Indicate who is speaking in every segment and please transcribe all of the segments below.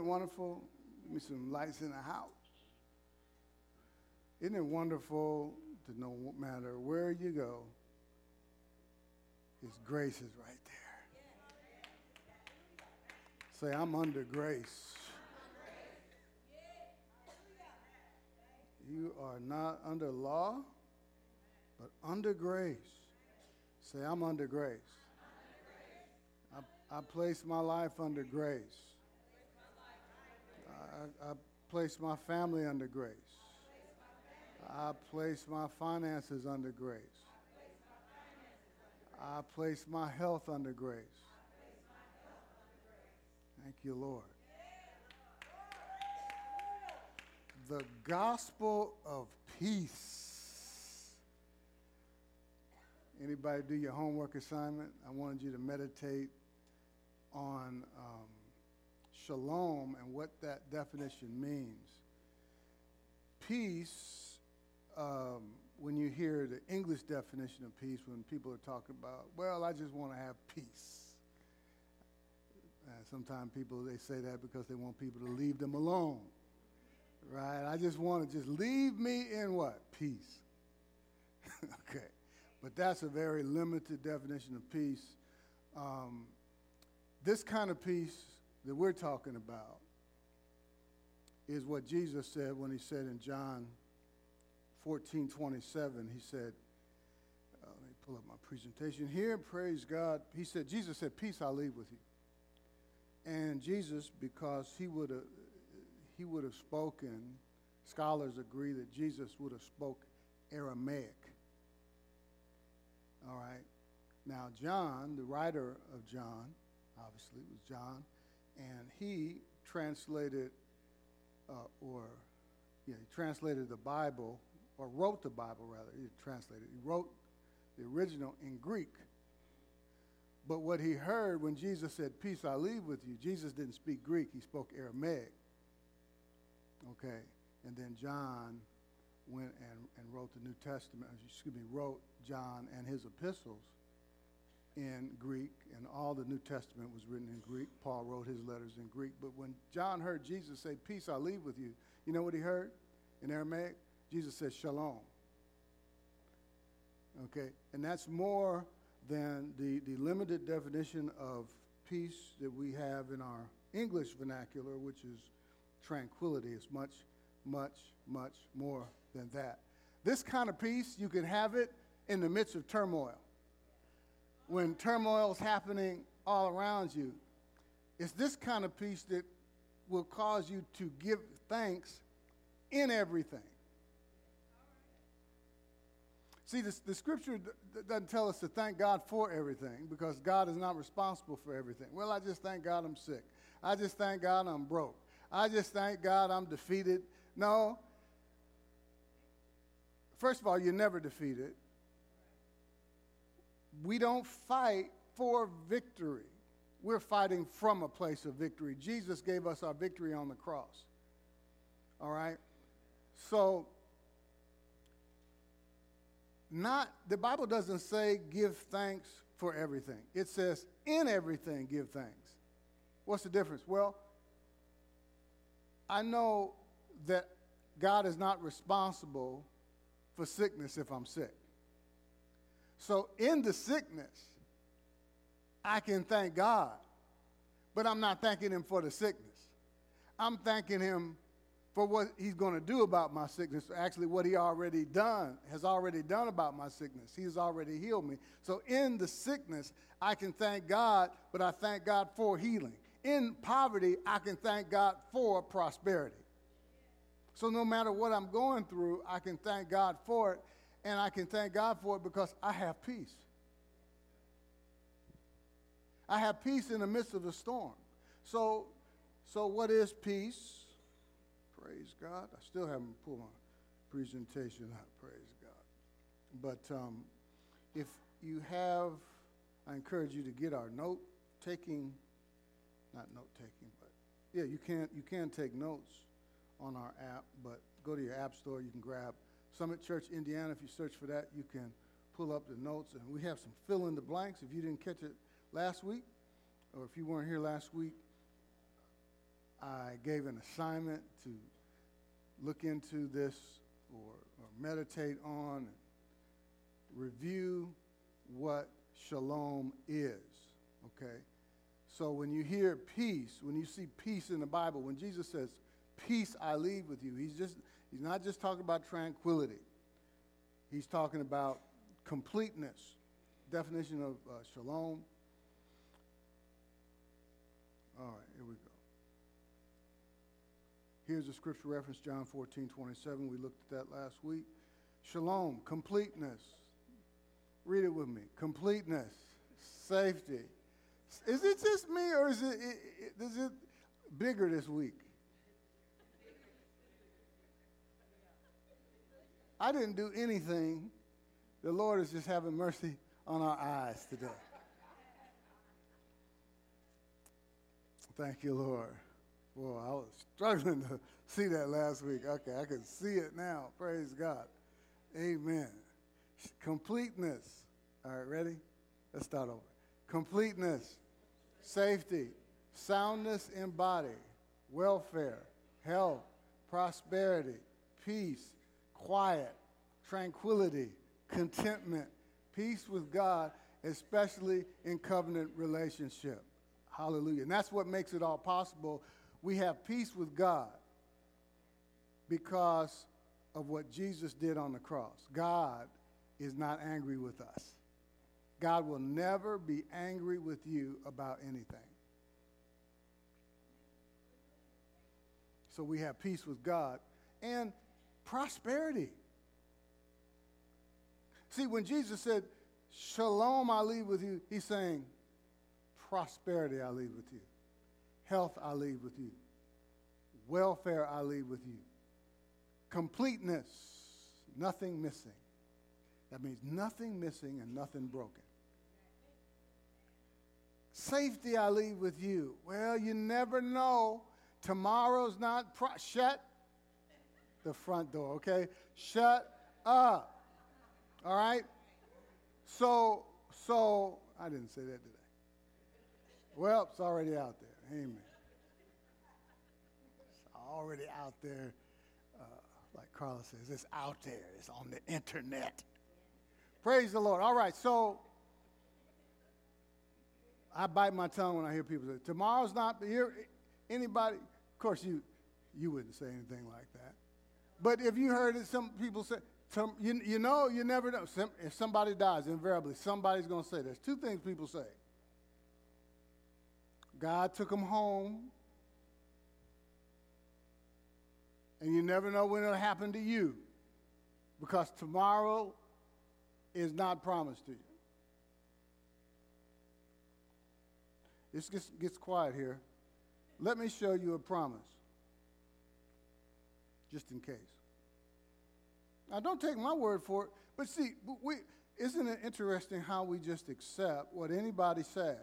Speaker 1: it wonderful? Give me some lights in the house. Isn't it wonderful to no matter where you go, His grace is right there. Say, I'm under grace. You are not under law, but under grace. Say, I'm under grace. I, I place my life under grace. I, I place my family under grace. I place my finances under grace. I place my health under grace. Thank you, Lord. The gospel of peace. Anybody do your homework assignment? I wanted you to meditate on um, shalom and what that definition means. Peace, um, when you hear the English definition of peace, when people are talking about, well, I just want to have peace. Uh, sometimes people, they say that because they want people to leave them alone. Right? I just want to just leave me in what? Peace. okay. But that's a very limited definition of peace. Um, this kind of peace that we're talking about is what Jesus said when he said in John 14 27, he said, uh, let me pull up my presentation here. Praise God. He said, Jesus said, Peace I leave with you. And Jesus, because he would have he would have spoken, scholars agree that Jesus would have spoke Aramaic. All right. Now, John, the writer of John, obviously was John, and he translated, uh, or yeah, he translated the Bible, or wrote the Bible rather. He translated. He wrote the original in Greek. But what he heard when Jesus said, Peace I leave with you, Jesus didn't speak Greek, he spoke Aramaic. Okay. And then John went and, and wrote the New Testament, excuse me, wrote John and his epistles in Greek, all the New Testament was written in Greek. Paul wrote his letters in Greek. But when John heard Jesus say, Peace I leave with you, you know what he heard in Aramaic? Jesus said, Shalom. Okay? And that's more than the, the limited definition of peace that we have in our English vernacular, which is tranquility. It's much, much, much more than that. This kind of peace, you can have it in the midst of turmoil when turmoil is happening all around you. It's this kind of peace that will cause you to give thanks in everything. See, the, the scripture d- doesn't tell us to thank God for everything because God is not responsible for everything. Well, I just thank God I'm sick. I just thank God I'm broke. I just thank God I'm defeated. No. First of all, you're never defeated we don't fight for victory. We're fighting from a place of victory. Jesus gave us our victory on the cross. All right? So, not, the Bible doesn't say give thanks for everything. It says in everything give thanks. What's the difference? Well, I know that God is not responsible for sickness if I'm sick. So in the sickness, I can thank God, but I'm not thanking Him for the sickness. I'm thanking Him for what He's going to do about my sickness. Actually, what He already done has already done about my sickness. He's already healed me. So in the sickness, I can thank God, but I thank God for healing. In poverty, I can thank God for prosperity. So no matter what I'm going through, I can thank God for it and I can thank God for it because I have peace. I have peace in the midst of the storm. So, so what is peace? Praise God. I still haven't pulled my presentation up. Praise God. But um, if you have, I encourage you to get our note taking, not note taking, but yeah, you can you can take notes on our app. But go to your app store. You can grab Summit Church, Indiana. If you search for that, you can pull up the notes. And we have some fill in the blanks. If you didn't catch it last week, or if you weren't here last week, I gave an assignment to look into this or, or meditate on, review what shalom is. Okay? So when you hear peace, when you see peace in the Bible, when Jesus says, Peace I leave with you, he's just he's not just talking about tranquility. He's talking about completeness. Definition of uh, shalom. All right, here we go. Here's a scripture reference, John 14, 27. We looked at that last week. Shalom, completeness. Read it with me. Completeness, safety. Is it just me or is it, is it bigger this week? I didn't do anything. The Lord is just having mercy on our eyes today. Thank you, Lord. Boy, I was struggling to see that last week. Okay, I can see it now. Praise God. Amen. Completeness. All right, ready? Let's start over. Completeness, safety, soundness in body, welfare, health, prosperity, peace, quiet, tranquility, contentment, peace with God, especially in covenant relationship. Hallelujah. And that's what makes it all possible. We have peace with God because of what Jesus did on the cross. God is not angry with us. God will never be angry with you about anything. So we have peace with God and prosperity. See, when Jesus said, Shalom I leave with you, he's saying, Prosperity I leave with you. Health I leave with you. Welfare I leave with you. Completeness, nothing missing. That means nothing missing and nothing broken. Safety I leave with you. Well, you never know. Tomorrow's not pro- shut the front door, okay? Shut up. All right? So, so, I didn't say that, today. Well, it's already out there. Amen. It's already out there. Uh, like Carla says, it's out there. It's on the internet. Praise the Lord. All right, so I bite my tongue when I hear people say, tomorrow's not here. Anybody, of course, you, you wouldn't say anything like that. But if you heard it, some people say, some, you, you know, you never know. Some, if somebody dies, invariably, somebody's going to say, there's two things people say. God took them home, and you never know when it'll happen to you because tomorrow is not promised to you. This gets, gets quiet here. Let me show you a promise, just in case. Now, don't take my word for it, but see, we, isn't it interesting how we just accept what anybody says?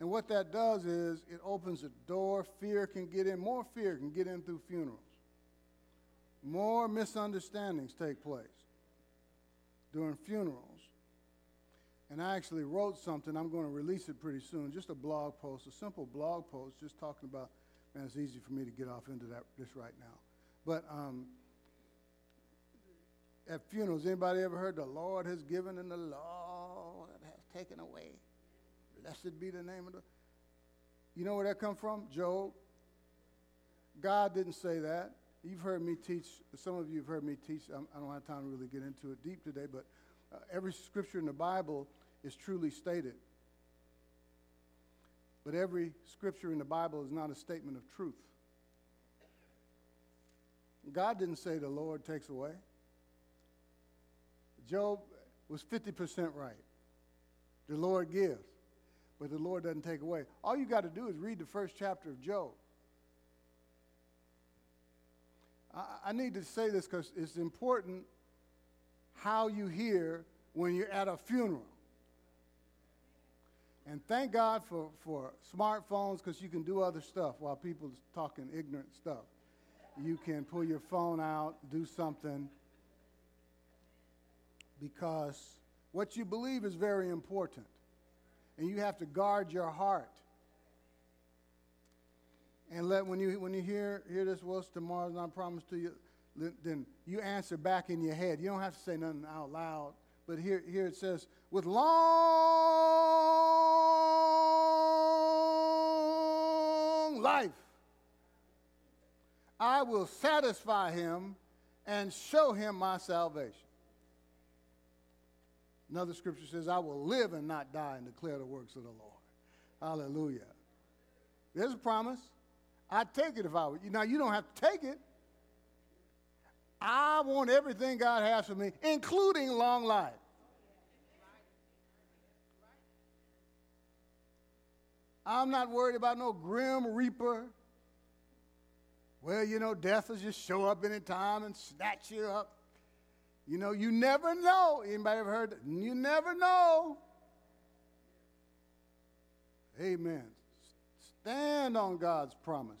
Speaker 1: And what that does is it opens a door. Fear can get in. More fear can get in through funerals. More misunderstandings take place during funerals. And I actually wrote something. I'm going to release it pretty soon. Just a blog post, a simple blog post, just talking about. Man, it's easy for me to get off into that this right now. But um, at funerals, anybody ever heard the Lord has given and the Lord has taken away? Blessed be the name of the. You know where that come from? Job. God didn't say that. You've heard me teach. Some of you have heard me teach. I don't have time to really get into it deep today, but uh, every scripture in the Bible is truly stated. But every scripture in the Bible is not a statement of truth. God didn't say the Lord takes away. Job was 50% right. The Lord gives but the Lord doesn't take away. All you got to do is read the first chapter of Job. I, I need to say this because it's important how you hear when you're at a funeral. And thank God for, for smartphones because you can do other stuff while people talking ignorant stuff. You can pull your phone out, do something, because what you believe is very important and you have to guard your heart. And let when you when you hear hear this was tomorrow's not promised to you, then you answer back in your head. You don't have to say nothing out loud. But here, here it says, with long life, I will satisfy him and show him my salvation. Another scripture says, I will live and not die and declare the works of the Lord. Hallelujah. There's a promise. I'd take it if I were you. Now, you don't have to take it. I want everything God has for me, including long life. I'm not worried about no grim reaper. Well, you know, death will just show up any time and snatch you up. You know, you never know. Anybody ever heard that? You never know. Amen. Stand on God's promises.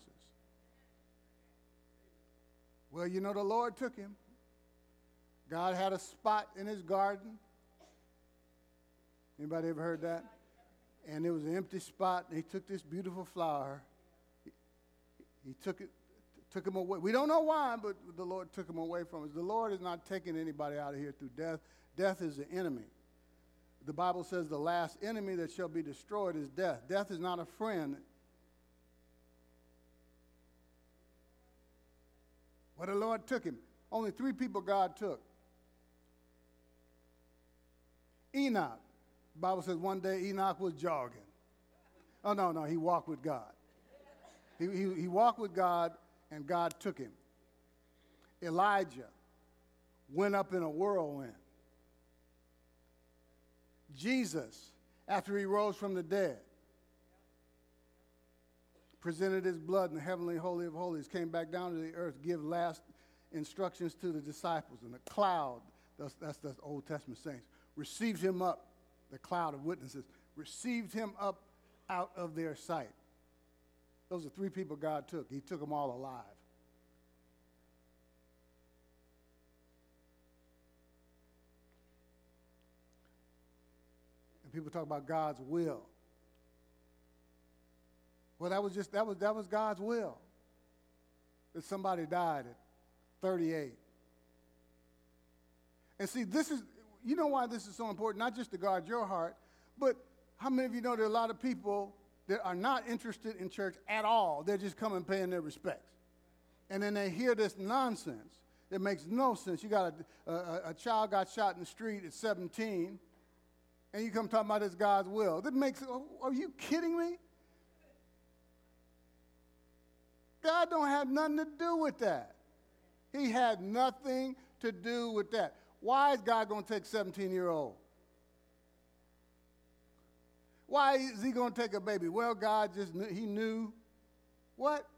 Speaker 1: Well, you know, the Lord took him. God had a spot in his garden. Anybody ever heard that? And it was an empty spot, and he took this beautiful flower. He, he took it, took him away. We don't know why, but the Lord took him away from us. The Lord is not taking anybody out of here through death. Death is the enemy. The Bible says the last enemy that shall be destroyed is death. Death is not a friend, But the Lord took him. Only three people God took. Enoch. Bible says one day Enoch was jogging. Oh, no, no, he walked with God. He, he, he walked with God, and God took him. Elijah went up in a whirlwind. Jesus, after he rose from the dead, presented his blood in the heavenly holy of holies, came back down to the earth, give last instructions to the disciples. And the cloud, that's, that's the Old Testament saints, received him up, the cloud of witnesses, received him up out of their sight. Those are three people God took. He took them all alive. And people talk about God's will. Well, that was just that was that was God's will. That somebody died at 38. And see, this is you know why this is so important, not just to guard your heart, but how many of you know there are a lot of people that are not interested in church at all? They're just coming paying their respects. And then they hear this nonsense that makes no sense. You got a, a, a child got shot in the street at 17, and you come talking about this God's will. That makes, oh, are you kidding me? God don't have nothing to do with that. He had nothing to do with that. Why is God going to take 17 year old? Why is he going to take a baby? Well, God just knew, he knew what?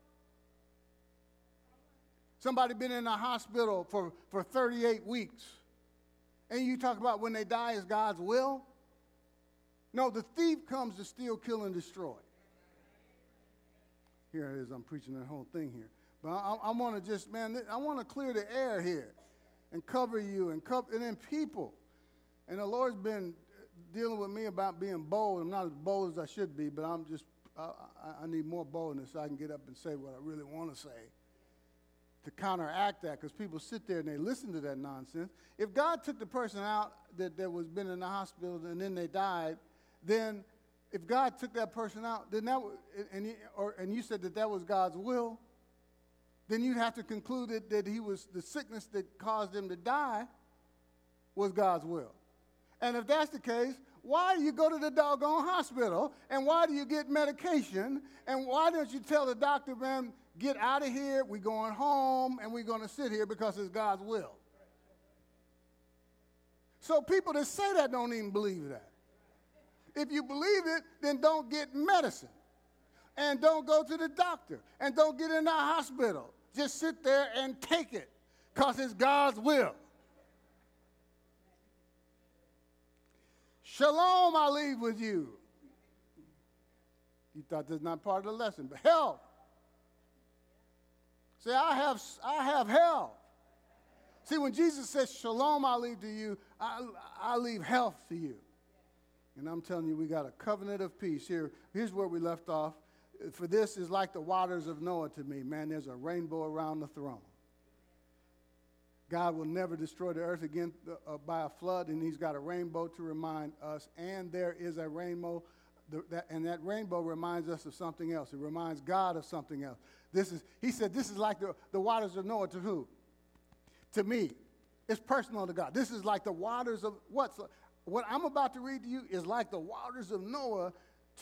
Speaker 1: Somebody been in a hospital for, for 38 weeks. And you talk about when they die is God's will? No, the thief comes to steal, kill, and destroy. Here it is. I'm preaching that whole thing here. But I, I want to just, man, I want to clear the air here and cover you and cover, and then people. And the Lord's been dealing with me about being bold. I'm not as bold as I should be, but I'm just, I, I need more boldness so I can get up and say what I really want to say to counteract that because people sit there and they listen to that nonsense. If God took the person out that, that was been in the hospital and then they died, then if God took that person out, then that and, or, and you said that that was God's will, then you'd have to conclude that, that he was the sickness that caused him to die was God's will. And if that's the case, why do you go to the doggone hospital? And why do you get medication? And why don't you tell the doctor, man, get out of here, we're going home, and we're going to sit here because it's God's will? So people that say that don't even believe that. If you believe it, then don't get medicine. And don't go to the doctor. And don't get in the hospital. Just sit there and take it because it's God's will. Shalom, I leave with you. You thought that's not part of the lesson, but health. See, I have, I have health. See, when Jesus says, Shalom, I leave to you, I, I leave health to you. And I'm telling you, we got a covenant of peace here. Here's where we left off. For this is like the waters of Noah to me. Man, there's a rainbow around the throne. God will never destroy the earth again uh, by a flood, and He's got a rainbow to remind us. And there is a rainbow, and that rainbow reminds us of something else. It reminds God of something else. This is, He said, this is like the, the waters of Noah to who? To me. It's personal to God. This is like the waters of what? What I'm about to read to you is like the waters of Noah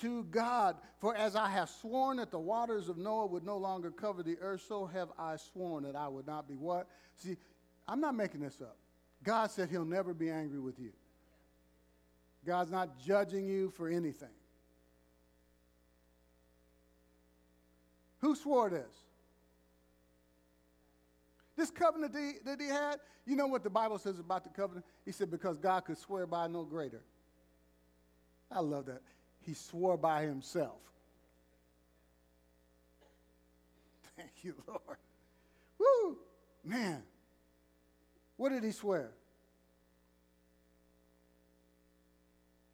Speaker 1: to God. For as I have sworn that the waters of Noah would no longer cover the earth, so have I sworn that I would not be what? See, I'm not making this up. God said he'll never be angry with you. God's not judging you for anything. Who swore this? This covenant that he, that he had, you know what the Bible says about the covenant? He said, because God could swear by no greater. I love that. He swore by himself. Thank you, Lord. Woo! Man, what did he swear?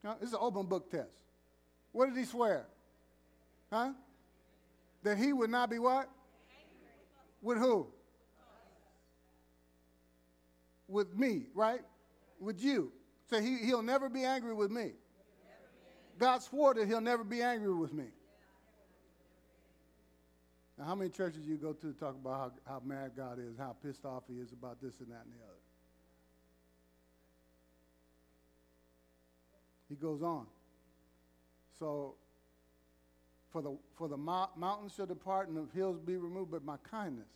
Speaker 1: Now, this is an open book test. What did he swear? Huh? That he would not be what? With who? With me, right? With you. So he, he'll never be angry with me. God swore that he'll never be angry with me. Now, how many churches you go to talk about how, how mad God is, how pissed off he is about this and that and the other? He goes on. So, for the, for the mo- mountains shall depart and the hills be removed, but my kindness.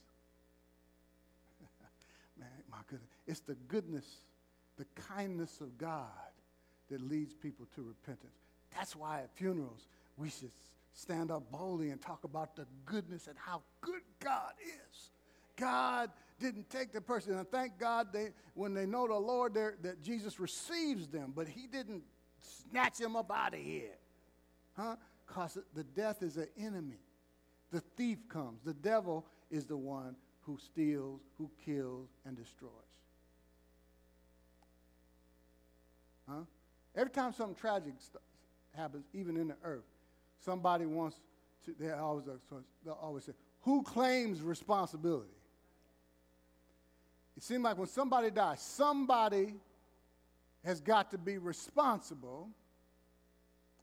Speaker 1: Man, my goodness. It's the goodness, the kindness of God that leads people to repentance. That's why at funerals we should stand up boldly and talk about the goodness and how good God is. God didn't take the person, and thank God they, when they know the Lord, that Jesus receives them, but He didn't snatch them up out of here. Huh? Because the death is an enemy. The thief comes. The devil is the one who steals, who kills, and destroys. Huh? Every time something tragic happens, even in the earth, somebody wants to, they always, they always say, who claims responsibility? It seems like when somebody dies, somebody has got to be responsible.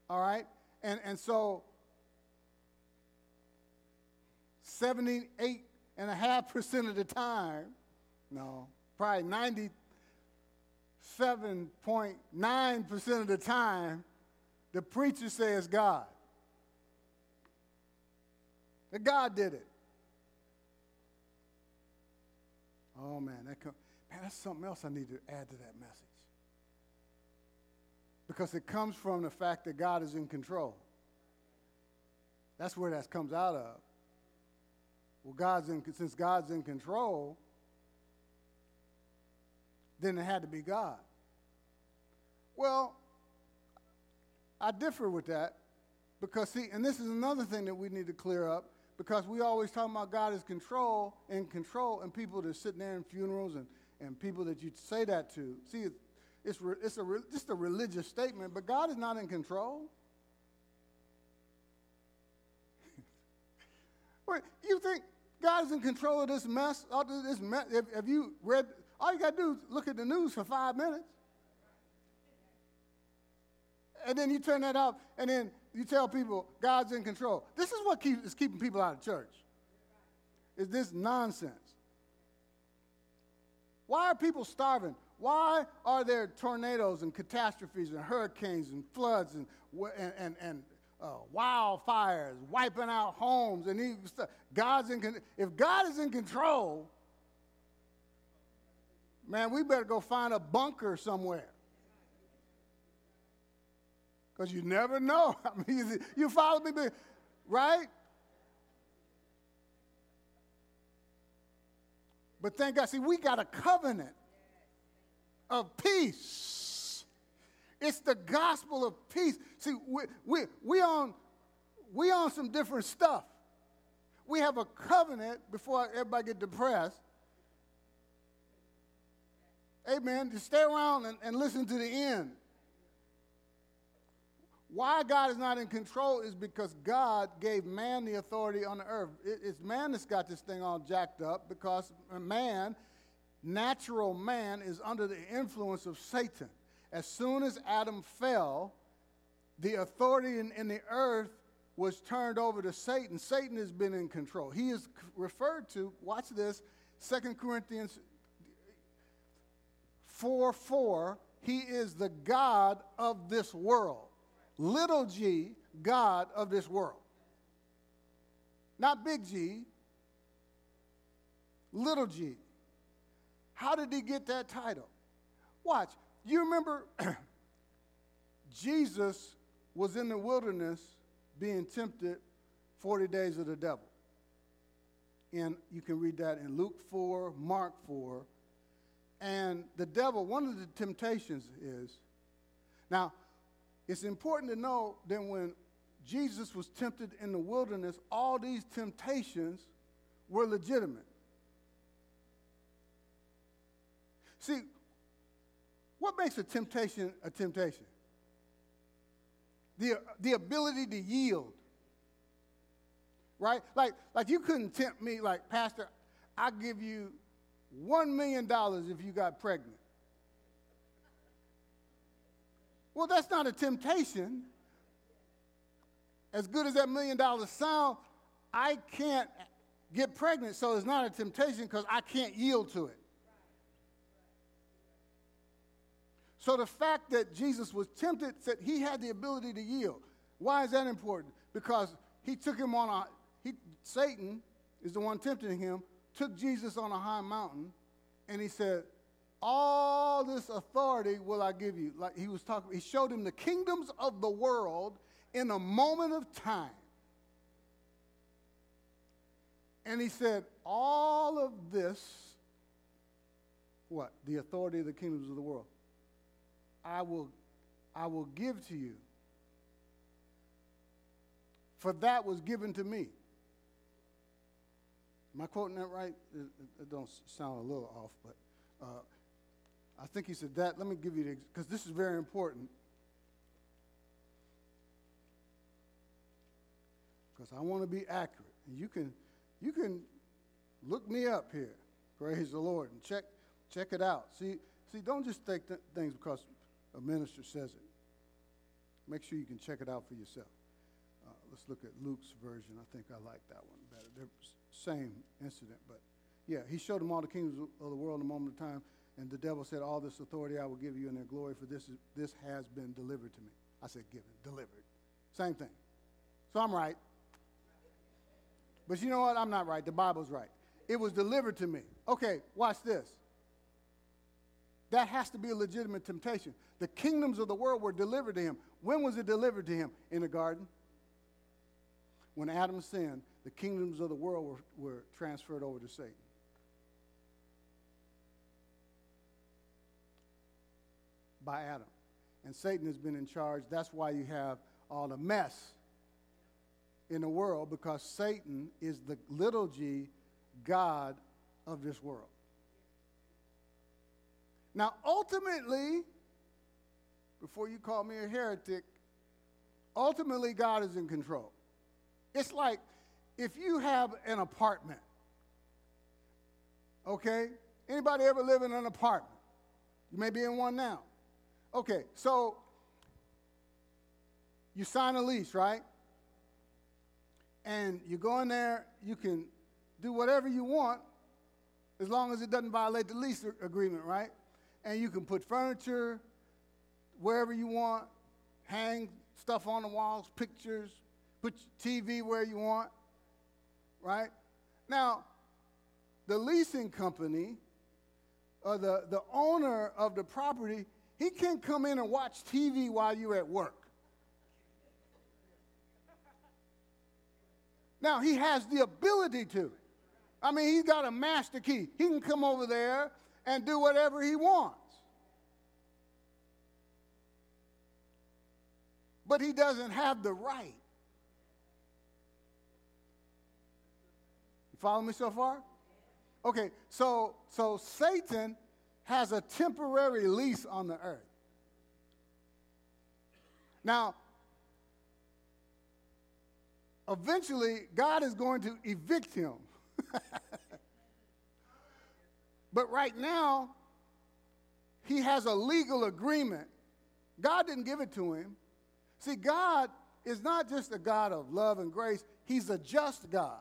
Speaker 1: All right? And, and so 78.5% of the time, no, probably 97.9% of the time, the preacher says God. That God did it. Oh man, that come, man, that's something else I need to add to that message. Because it comes from the fact that God is in control. That's where that comes out of. Well, God's in, since God's in control, then it had to be God. Well, I differ with that because, see, and this is another thing that we need to clear up because we always talk about God is control and control, and people that sitting there in funerals and, and people that you say that to. See, it's, it's a just a religious statement, but God is not in control. Wait, you think God is in control of this mess? All this mess? Have you read? All you got to do is look at the news for five minutes. And then you turn that off, and then you tell people God's in control. This is what keep, is keeping people out of church. Is this nonsense? Why are people starving? Why are there tornadoes and catastrophes and hurricanes and floods and, and, and, and uh, wildfires wiping out homes and stuff? God's in if God is in control, man, we better go find a bunker somewhere because you never know. I mean, you follow me, right? But thank God, see, we got a covenant of peace. It's the gospel of peace. See, we, we, we, on, we on some different stuff. We have a covenant before everybody get depressed. Amen. To stay around and, and listen to the end. Why God is not in control is because God gave man the authority on the earth. It's man that's got this thing all jacked up because man, natural man, is under the influence of Satan. As soon as Adam fell, the authority in, in the earth was turned over to Satan. Satan has been in control. He is referred to, watch this, 2 Corinthians 4 4. He is the God of this world little g, God of this world. Not big G, little g. How did he get that title? Watch. You remember Jesus was in the wilderness being tempted 40 days of the devil. And you can read that in Luke 4, Mark 4. And the devil, one of the temptations is now, it's important to know that when Jesus was tempted in the wilderness, all these temptations were legitimate. See, what makes a temptation a temptation? The, the ability to yield. Right? Like, like you couldn't tempt me, like, Pastor, I'll give you $1 million if you got pregnant. Well, that's not a temptation. As good as that million dollars sound, I can't get pregnant, so it's not a temptation because I can't yield to it. So the fact that Jesus was tempted said he had the ability to yield. Why is that important? Because he took him on a he, Satan is the one tempting him, took Jesus on a high mountain, and he said, all this authority will I give you. Like he was talking, he showed him the kingdoms of the world in a moment of time. And he said, All of this, what? The authority of the kingdoms of the world, I will, I will give to you. For that was given to me. Am I quoting that right? It, it, it don't sound a little off, but uh, I think he said that. Let me give you the, because this is very important. Because I want to be accurate. And you can, you can look me up here. Praise the Lord. And check, check it out. See, see, don't just take th- things because a minister says it. Make sure you can check it out for yourself. Uh, let's look at Luke's version. I think I like that one better. They're same incident, but yeah, he showed them all the kingdoms of the world in a moment of time. And the devil said, All this authority I will give you in their glory, for this, is, this has been delivered to me. I said, Given, delivered. Same thing. So I'm right. But you know what? I'm not right. The Bible's right. It was delivered to me. Okay, watch this. That has to be a legitimate temptation. The kingdoms of the world were delivered to him. When was it delivered to him? In the garden. When Adam sinned, the kingdoms of the world were, were transferred over to Satan. By Adam. And Satan has been in charge. That's why you have all the mess in the world because Satan is the little g God of this world. Now, ultimately, before you call me a heretic, ultimately God is in control. It's like if you have an apartment, okay? Anybody ever live in an apartment? You may be in one now. Okay, so you sign a lease, right? And you go in there, you can do whatever you want as long as it doesn't violate the lease agreement, right? And you can put furniture wherever you want, hang stuff on the walls, pictures, put your TV where you want, right? Now, the leasing company or the, the owner of the property he can't come in and watch TV while you're at work. Now, he has the ability to. I mean, he's got a master key. He can come over there and do whatever he wants. But he doesn't have the right. You follow me so far? Okay, so so Satan has a temporary lease on the earth. Now, eventually God is going to evict him. but right now, he has a legal agreement. God didn't give it to him. See, God is not just a God of love and grace, He's a just God.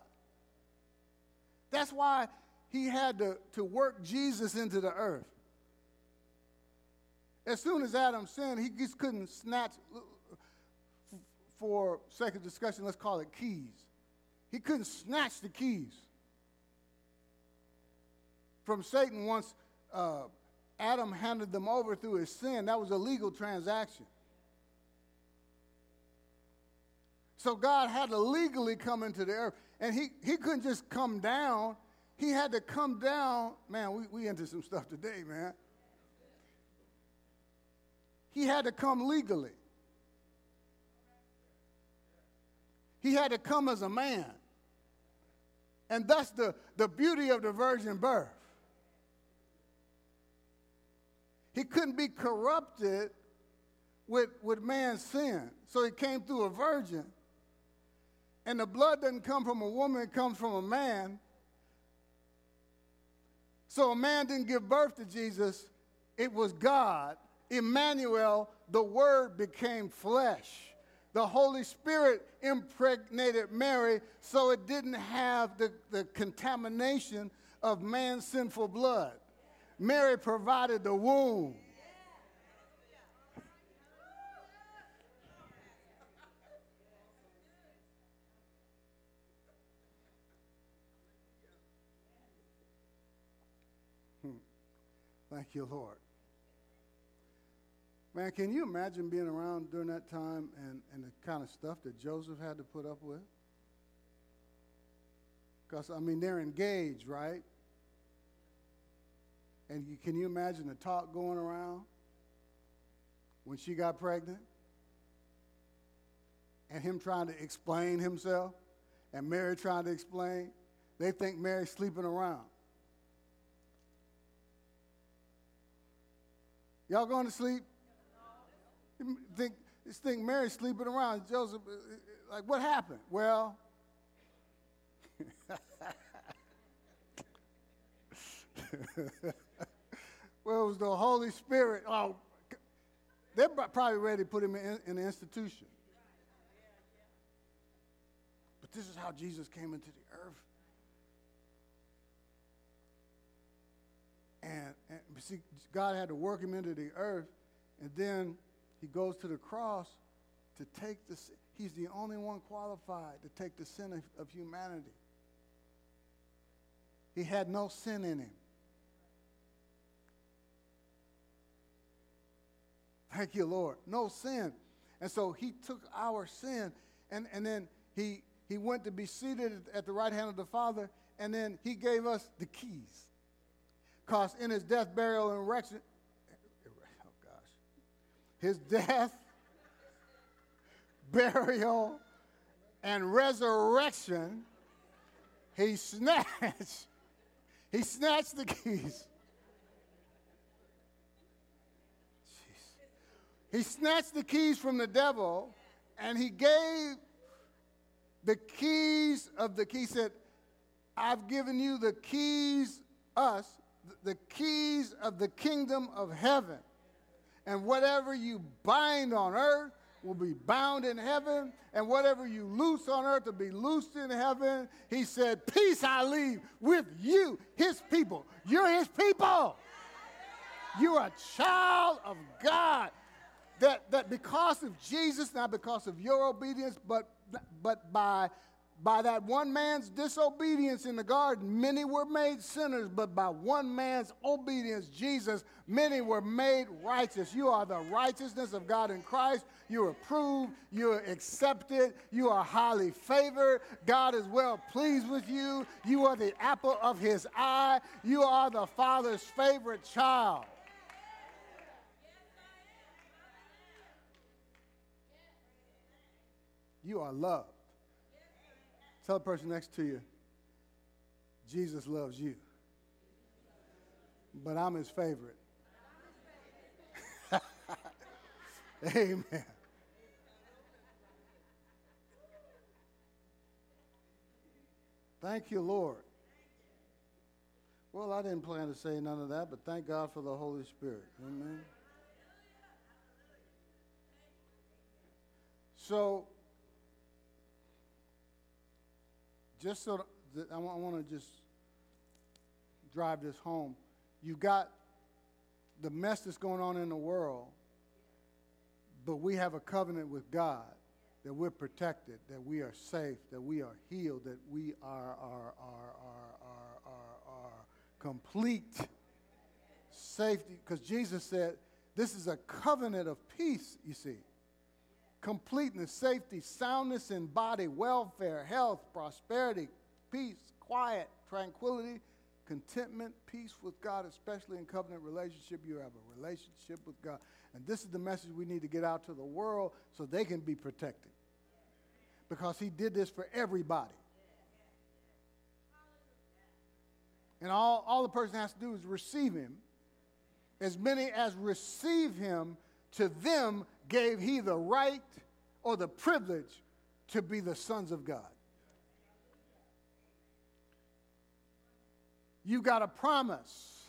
Speaker 1: That's why He had to, to work Jesus into the earth. As soon as Adam sinned, he just couldn't snatch, for sake of discussion, let's call it keys. He couldn't snatch the keys from Satan once uh, Adam handed them over through his sin. That was a legal transaction. So God had to legally come into the earth. And he, he couldn't just come down. He had to come down. Man, we, we into some stuff today, man. He had to come legally. He had to come as a man. And that's the, the beauty of the virgin birth. He couldn't be corrupted with, with man's sin. So he came through a virgin. And the blood doesn't come from a woman, it comes from a man. So a man didn't give birth to Jesus, it was God. Emmanuel, the Word became flesh. The Holy Spirit impregnated Mary so it didn't have the, the contamination of man's sinful blood. Mary provided the womb. Thank you, Lord. Man, can you imagine being around during that time and, and the kind of stuff that Joseph had to put up with? Because, I mean, they're engaged, right? And you, can you imagine the talk going around when she got pregnant? And him trying to explain himself, and Mary trying to explain? They think Mary's sleeping around. Y'all going to sleep? Think, just think Mary's sleeping around. Joseph, uh, uh, like, what happened? Well, well, it was the Holy Spirit. Oh, they're probably ready to put him in, in an institution. But this is how Jesus came into the earth. And, and see, God had to work him into the earth, and then he goes to the cross to take the. He's the only one qualified to take the sin of, of humanity. He had no sin in him. Thank you, Lord. No sin. And so he took our sin, and, and then he, he went to be seated at the right hand of the Father, and then he gave us the keys. Because in his death, burial, and resurrection, oh gosh, his death, burial, and resurrection, he snatched, he snatched the keys. Jeez. He snatched the keys from the devil and he gave the keys of the key. He said, I've given you the keys, us, the keys of the kingdom of heaven. And whatever you bind on earth will be bound in heaven, and whatever you loose on earth will be loosed in heaven. He said, Peace I leave with you, his people. You're his people. You're a child of God. That, that because of Jesus, not because of your obedience, but, but by by that one man's disobedience in the garden, many were made sinners, but by one man's obedience, Jesus, many were made righteous. You are the righteousness of God in Christ. You are approved. You are accepted. You are highly favored. God is well pleased with you. You are the apple of his eye. You are the Father's favorite child. You are loved. Tell the person next to you, Jesus loves you. But I'm his favorite. Amen. Thank you, Lord. Well, I didn't plan to say none of that, but thank God for the Holy Spirit. Amen. So, just so that I want to just drive this home. You've got the mess that's going on in the world, but we have a covenant with God that we're protected, that we are safe, that we are healed, that we are, are, are, are, are, are, are complete safety. Because Jesus said, this is a covenant of peace, you see. Completeness, safety, soundness in body, welfare, health, prosperity, peace, quiet, tranquility, contentment, peace with God, especially in covenant relationship. You have a relationship with God. And this is the message we need to get out to the world so they can be protected. Because he did this for everybody. And all, all the person has to do is receive him. As many as receive him, to them gave he the right or the privilege to be the sons of God. You got a promise.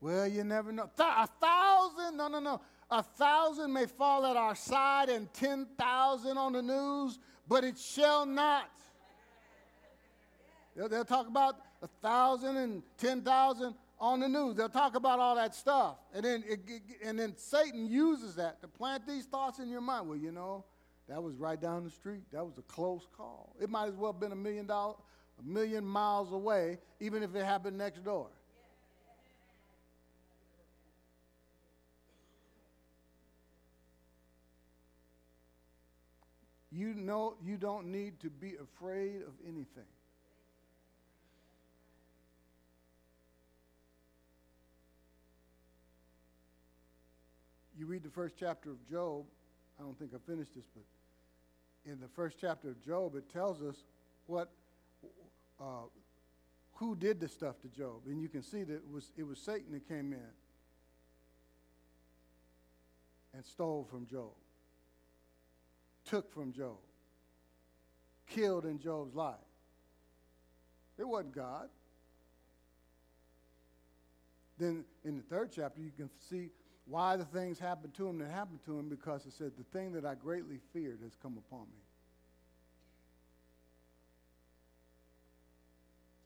Speaker 1: Well, you never know. A thousand? No, no, no. A thousand may fall at our side and 10,000 on the news, but it shall not. They'll, they'll talk about a thousand and 10,000 on the news. They'll talk about all that stuff. And then, it, and then Satan uses that to plant these thoughts in your mind. Well, you know, that was right down the street. That was a close call. It might as well have been a million dollars, a million miles away, even if it happened next door. You know you don't need to be afraid of anything. You read the first chapter of Job. I don't think I finished this, but in the first chapter of Job, it tells us what uh, who did the stuff to Job, and you can see that it was it was Satan that came in and stole from Job took from Job, killed in Job's life. It wasn't God. Then in the third chapter, you can see why the things happened to him that happened to him because it said, The thing that I greatly feared has come upon me.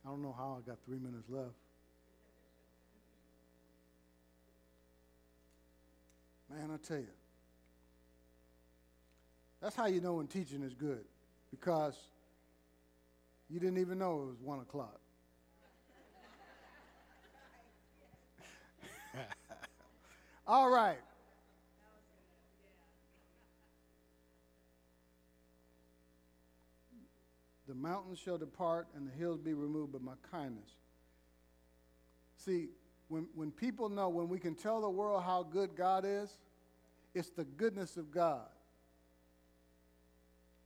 Speaker 1: I don't know how I got three minutes left. Man, I tell you. That's how you know when teaching is good, because you didn't even know it was one o'clock. All right. The mountains shall depart and the hills be removed by my kindness. See, when, when people know, when we can tell the world how good God is, it's the goodness of God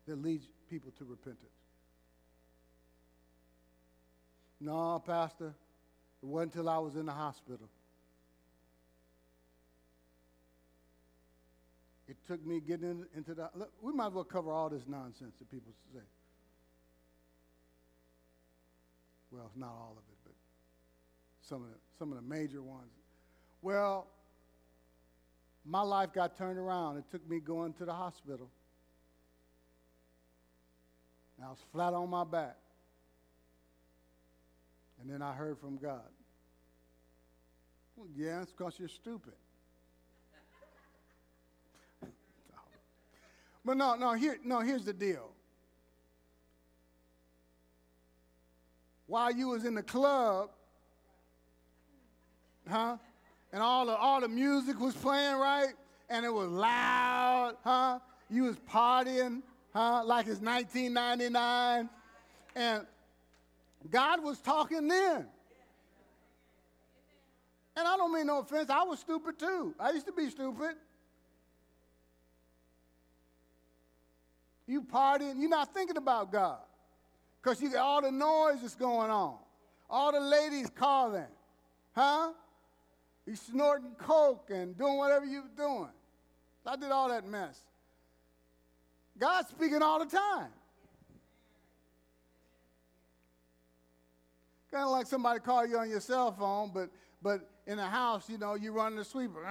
Speaker 1: that leads people to repentance. No, Pastor, it wasn't until I was in the hospital. Took me getting into the. Look, we might as well cover all this nonsense that people say. Well, not all of it, but some of the, some of the major ones. Well, my life got turned around. It took me going to the hospital. And I was flat on my back. And then I heard from God. Well, yeah, it's because you're stupid. But no, no, here, no, here's the deal. While you was in the club, huh? And all the all the music was playing, right? And it was loud, huh? You was partying, huh? Like it's 1999. And God was talking then. And I don't mean no offense, I was stupid too. I used to be stupid. You partying, you're not thinking about God. Because you got all the noise that's going on. All the ladies calling. Huh? You snorting coke and doing whatever you were doing. I did all that mess. God's speaking all the time. kind of like somebody call you on your cell phone, but but in a house, you know, you run the sweeper.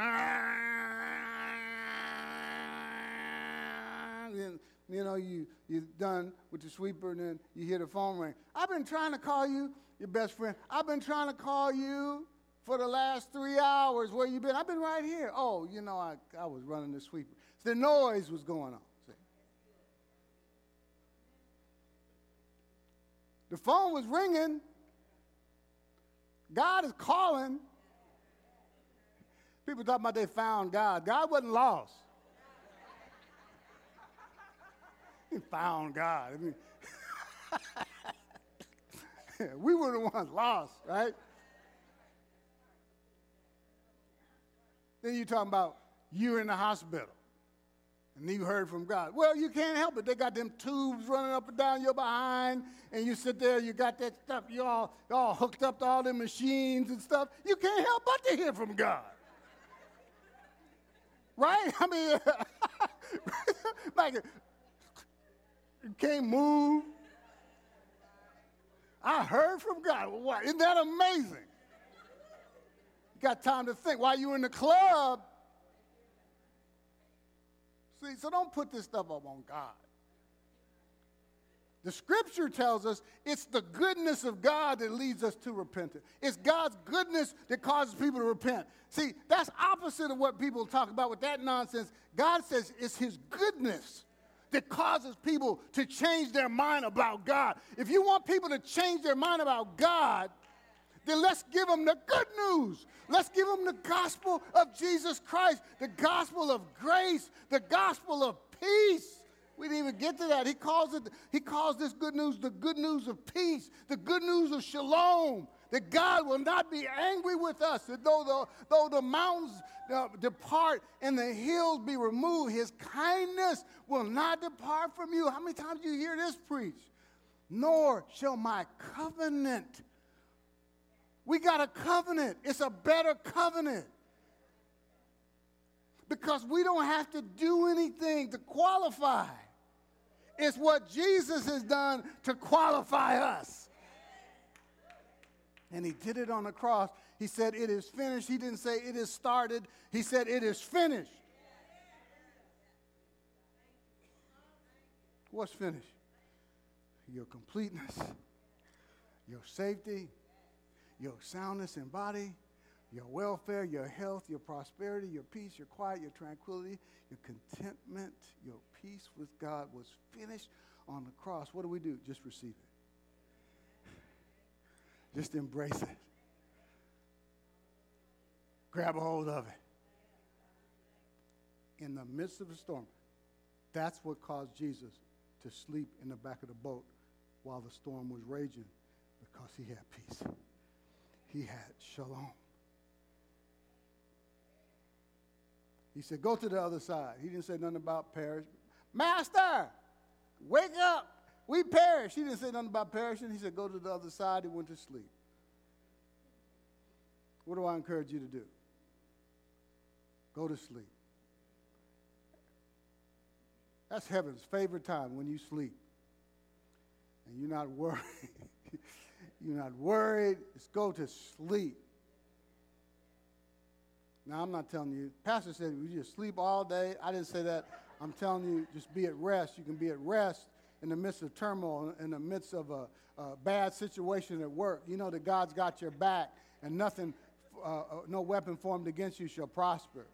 Speaker 1: You know, you, you're done with the sweeper, and then you hear the phone ring. I've been trying to call you, your best friend. I've been trying to call you for the last three hours. Where you been? I've been right here. Oh, you know, I, I was running the sweeper. So the noise was going on. See? The phone was ringing. God is calling. People talk about they found God. God wasn't lost. He found God. I mean, we were the ones lost, right? Then you're talking about you're in the hospital and you heard from God. Well, you can't help it. They got them tubes running up and down your behind, and you sit there, you got that stuff, you all, all hooked up to all the machines and stuff. You can't help but to hear from God. right? I mean, like, you can't move. I heard from God. What? Isn't that amazing? You got time to think. While you're in the club, See, so don't put this stuff up on God. The scripture tells us it's the goodness of God that leads us to repentance. It's God's goodness that causes people to repent. See, that's opposite of what people talk about with that nonsense. God says it's His goodness that causes people to change their mind about God. If you want people to change their mind about God, then let's give them the good news. Let's give them the gospel of Jesus Christ, the gospel of grace, the gospel of peace. We didn't even get to that. He calls it, he calls this good news the good news of peace, the good news of shalom, that God will not be angry with us, that though the, though the mountains uh, depart and the hills be removed, his kindness will not depart from you. How many times do you hear this preached? Nor shall my covenant we got a covenant. It's a better covenant. Because we don't have to do anything to qualify. It's what Jesus has done to qualify us. And he did it on the cross. He said, It is finished. He didn't say it is started. He said, It is finished. What's finished? Your completeness, your safety, your soundness in body, your welfare, your health, your prosperity, your peace, your quiet, your tranquility, your contentment, your peace with God was finished on the cross. What do we do? Just receive it. Just embrace it. Grab a hold of it. In the midst of the storm, that's what caused Jesus to sleep in the back of the boat while the storm was raging because he had peace he had shalom. He said, Go to the other side. He didn't say nothing about perish. Master, wake up. We perish. He didn't say nothing about perishing. He said, Go to the other side. He went to sleep. What do I encourage you to do? Go to sleep. That's heaven's favorite time when you sleep and you're not worried. You're not worried. Just go to sleep. Now, I'm not telling you, Pastor said we just sleep all day. I didn't say that. I'm telling you, just be at rest. You can be at rest in the midst of turmoil, in the midst of a, a bad situation at work. You know that God's got your back, and nothing, uh, uh no weapon formed against you shall prosper.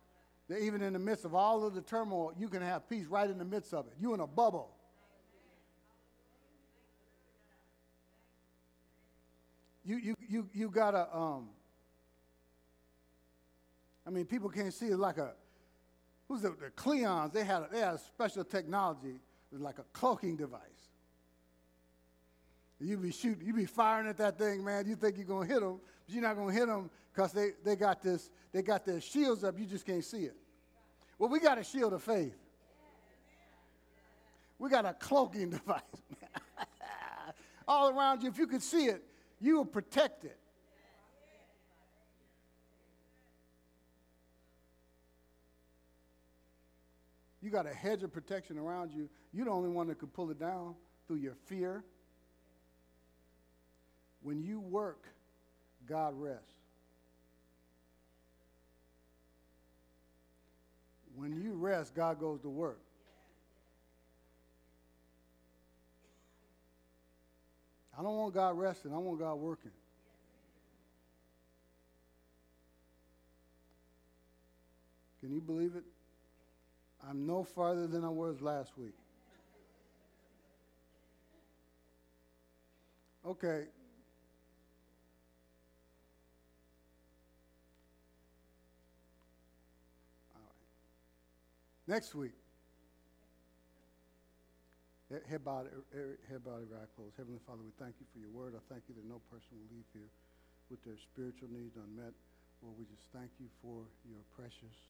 Speaker 1: That even in the midst of all of the turmoil, you can have peace right in the midst of it. You in a bubble. you you you you gotta um I mean people can't see it like a who's the, the Klingons, they had a, they had a special technology, like a cloaking device. You be shooting, you be firing at that thing, man. You think you're gonna hit them, but you're not gonna hit them because they, they got this, they got their shields up, you just can't see it. Well, we got a shield of faith. We got a cloaking device. All around you, if you could see it, you will protect protected. You got a hedge of protection around you. You're the only one that could pull it down through your fear. When you work, God rests. When you rest, God goes to work. I don't want God resting, I want God working. Can you believe it? I'm no farther than I was last week. Okay. All right. Next week. He- Head bowed, head bowed, every eye closed. Heavenly Father, we thank you for your word. I thank you that no person will leave here with their spiritual needs unmet. Lord, we just thank you for your precious